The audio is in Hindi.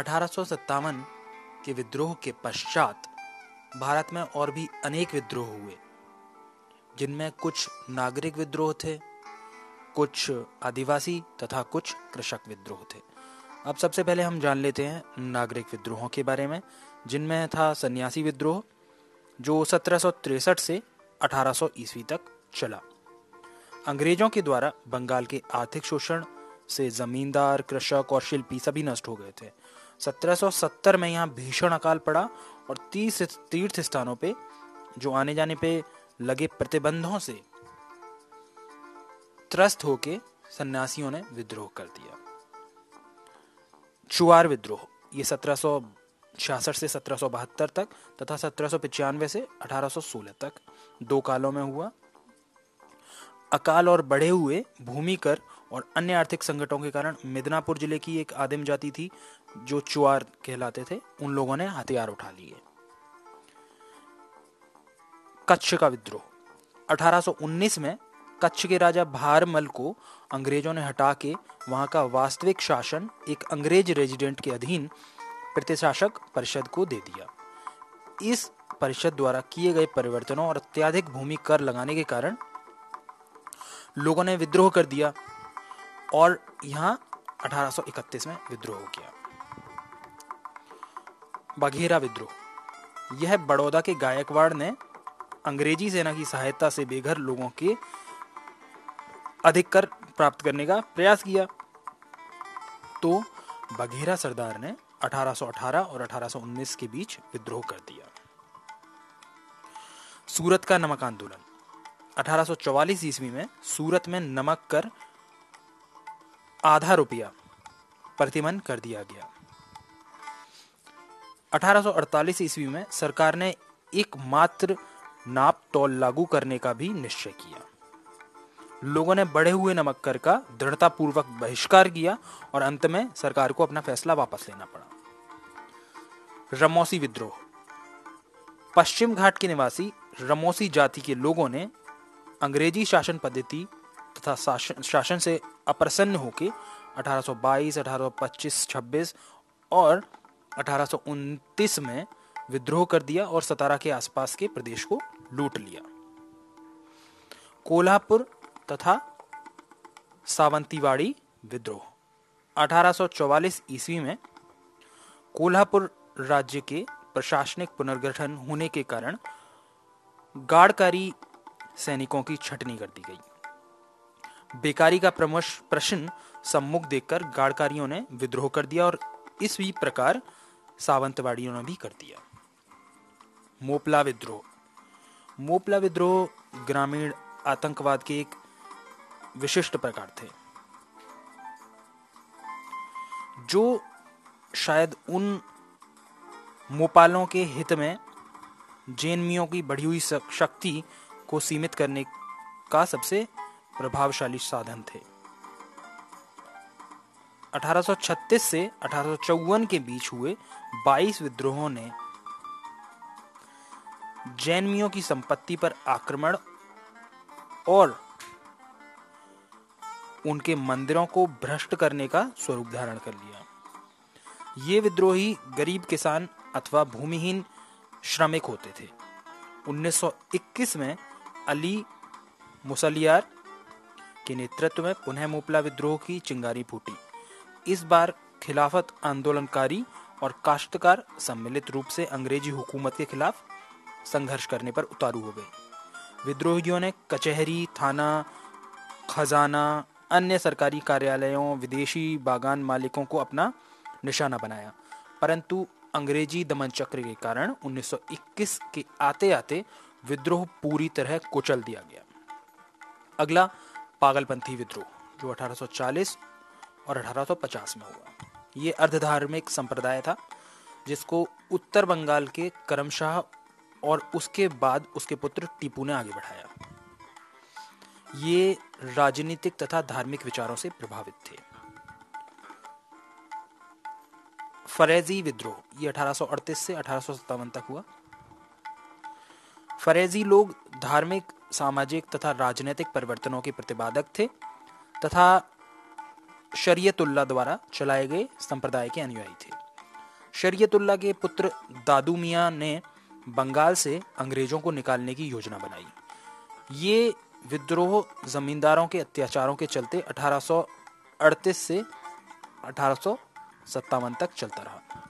अठारह के विद्रोह के पश्चात भारत में और भी अनेक विद्रोह हुए, जिनमें कुछ नागरिक विद्रोह थे, कुछ आदिवासी तथा कुछ कृषक विद्रोह थे। अब सबसे पहले हम जान लेते हैं नागरिक विद्रोहों के बारे में, जिनमें था सन्यासी विद्रोह, जो सत्रह से 1800 ईस्वी तक चला। अंग्रेज़ों के द्वारा बंगाल के आर्थिक शोषण से जमींदार, कृषक और शिल्पी सभी नष्ट हो गए थे। 1770 में यहाँ भीषण अकाल पड़ा और तीस तीर्थ स्थानों पे, जो आने जाने पे लगे प्रतिबंधों से, त्रस्त होके सन्यासियों ने विद्रोह कर दिया। चुआर विद्रोह, ये सत्रह से सत्रह तक तथा सत्रह से 1816 तक दो कालों में हुआ। अकाल और बढ़े हुए भूमि कर और अन्य आर्थिक संकटों के कारण मिदनापुर ज़िले की एक आदिम जाति थी, जो चुआर कहलाते थे। उन लोगों ने हथियार उठा लिए। कच्छ का विद्रोह। 1819 में कच्छ के राजा भारमल को अंग्रेज़ों ने हटा के वहाँ का वास्तविक शासन एक अंग्रेज़ रेजिडेंट के अधीन प्रतिशासक परिषद को दे दिया। इस परिषद द्वारा किए गए परिवर्तनों और अत्याधिक भूमि कर लगाने के कारण लोगों ने विद्रोह कर दिया। और यहाँ 1831 में विद्रोह हो गया। बघेरा विद्रोह। यह बड़ौदा के गायकवाड़ ने अंग्रेज़ी सेना की सहायता से बेघर लोगों के अधिक कर प्राप्त करने का प्रयास किया। तो बघेरा सरदार ने 1818 और 1819 के बीच विद्रोह कर दिया। सूरत का नमक आंदोलन। 1844 ईस्वी में सूरत में नमक कर आधा रुपया प्रतिमन कर दिया गया। 1848 ईस्वी में सरकार ने एकमात्र नाप तोल लागू करने का भी निश्चय किया। लोगों ने बढ़े हुए नमक कर का दृढ़तापूर्वक बहिष्कार किया और अंत में सरकार को अपना फैसला वापस लेना पड़ा। रमोसी विद्रोह। पश्चिम घाट के निवासी रमोसी जाति के लोगों ने अंग्रेज़ी शासन पद्धति तथा शासन से अप्रसन्न होकर 1822, 1825, 26 और अठारह में विद्रोह कर दिया और सतारा के आसपास के प्रदेश को लूट लिया। कोल्हापुर तथा सावंतीवाड़ी विद्रोह। 1844 ईस्वी में कोल्हापुर राज्य के प्रशासनिक पुनर्गठन होने के कारण गाड़कारी सैनिकों की छटनी कर दी गई। बेकारी का प्रश्न सम्मुख देखकर गाड़कारियों ने विद्रोह कर दिया और इस प्रकार सावंतवाड़ियों ने भी कर दिया। मोपला विद्रोह। मोपला विद्रोह ग्रामीण आतंकवाद के एक विशिष्ट प्रकार थे। जो शायद उन मोपालों के हित में जैनमियों की बढ़ी हुई शक्ति को सीमित करने का सबसे प्रभावशाली साधन थे। 1836 से अठारह सौ चौवन के बीच हुए 22 विद्रोहों ने जैनमियों की संपत्ति पर आक्रमण और उनके मंदिरों को भ्रष्ट करने का स्वरूप धारण कर लिया। ये विद्रोही गरीब किसान अथवा भूमिहीन श्रमिक होते थे। 1921 में अली मुसलियार के नेतृत्व में पुनः मोपला विद्रोह की चिंगारी फूटी। इस बार खिलाफत आंदोलनकारी और काश्तकार सम्मिलित रूप से अंग्रेज़ी हुकूमत के खिलाफ संघर्ष करने पर उतारू हो गए। विद्रोहियों ने कचहरी, थाना, खजाना, अन्य सरकारी कार्यालयों, विदेशी बागान मालिकों को अपना निशाना बनाया। परंतु अंग्रेज़ी दमन चक्र के कारण 1921 के आते आते विद्रोह पूरी तरह कुचल दिया गया। अगला पागलपंथी विद्रोह, जो 1840 और 1850 में हुआ। ये अर्धधार्मिक संप्रदाय था, जिसको उत्तर बंगाल के करमशाह और उसके बाद उसके पुत्र टीपू ने आगे बढ़ाया। ये राजनीतिक तथा धार्मिक विचारों से प्रभावित थे। फरेजी विद्रोह, ये 1838 से अठारह तक हुआ। फरेजी लोग धार्मिक सामाजिक तथा राजनीतिक परिवर्तनों के प्रतिपादक थे तथा शरीयतुल्ला द्वारा चलाए गए संप्रदाय के अनुयायी थे। शरीयतुल्ला के पुत्र दादू मियाँ ने बंगाल से अंग्रेज़ों को निकालने की योजना बनाई। ये विद्रोह जमींदारों के अत्याचारों के चलते 1838 से अठारह तक चलता रहा।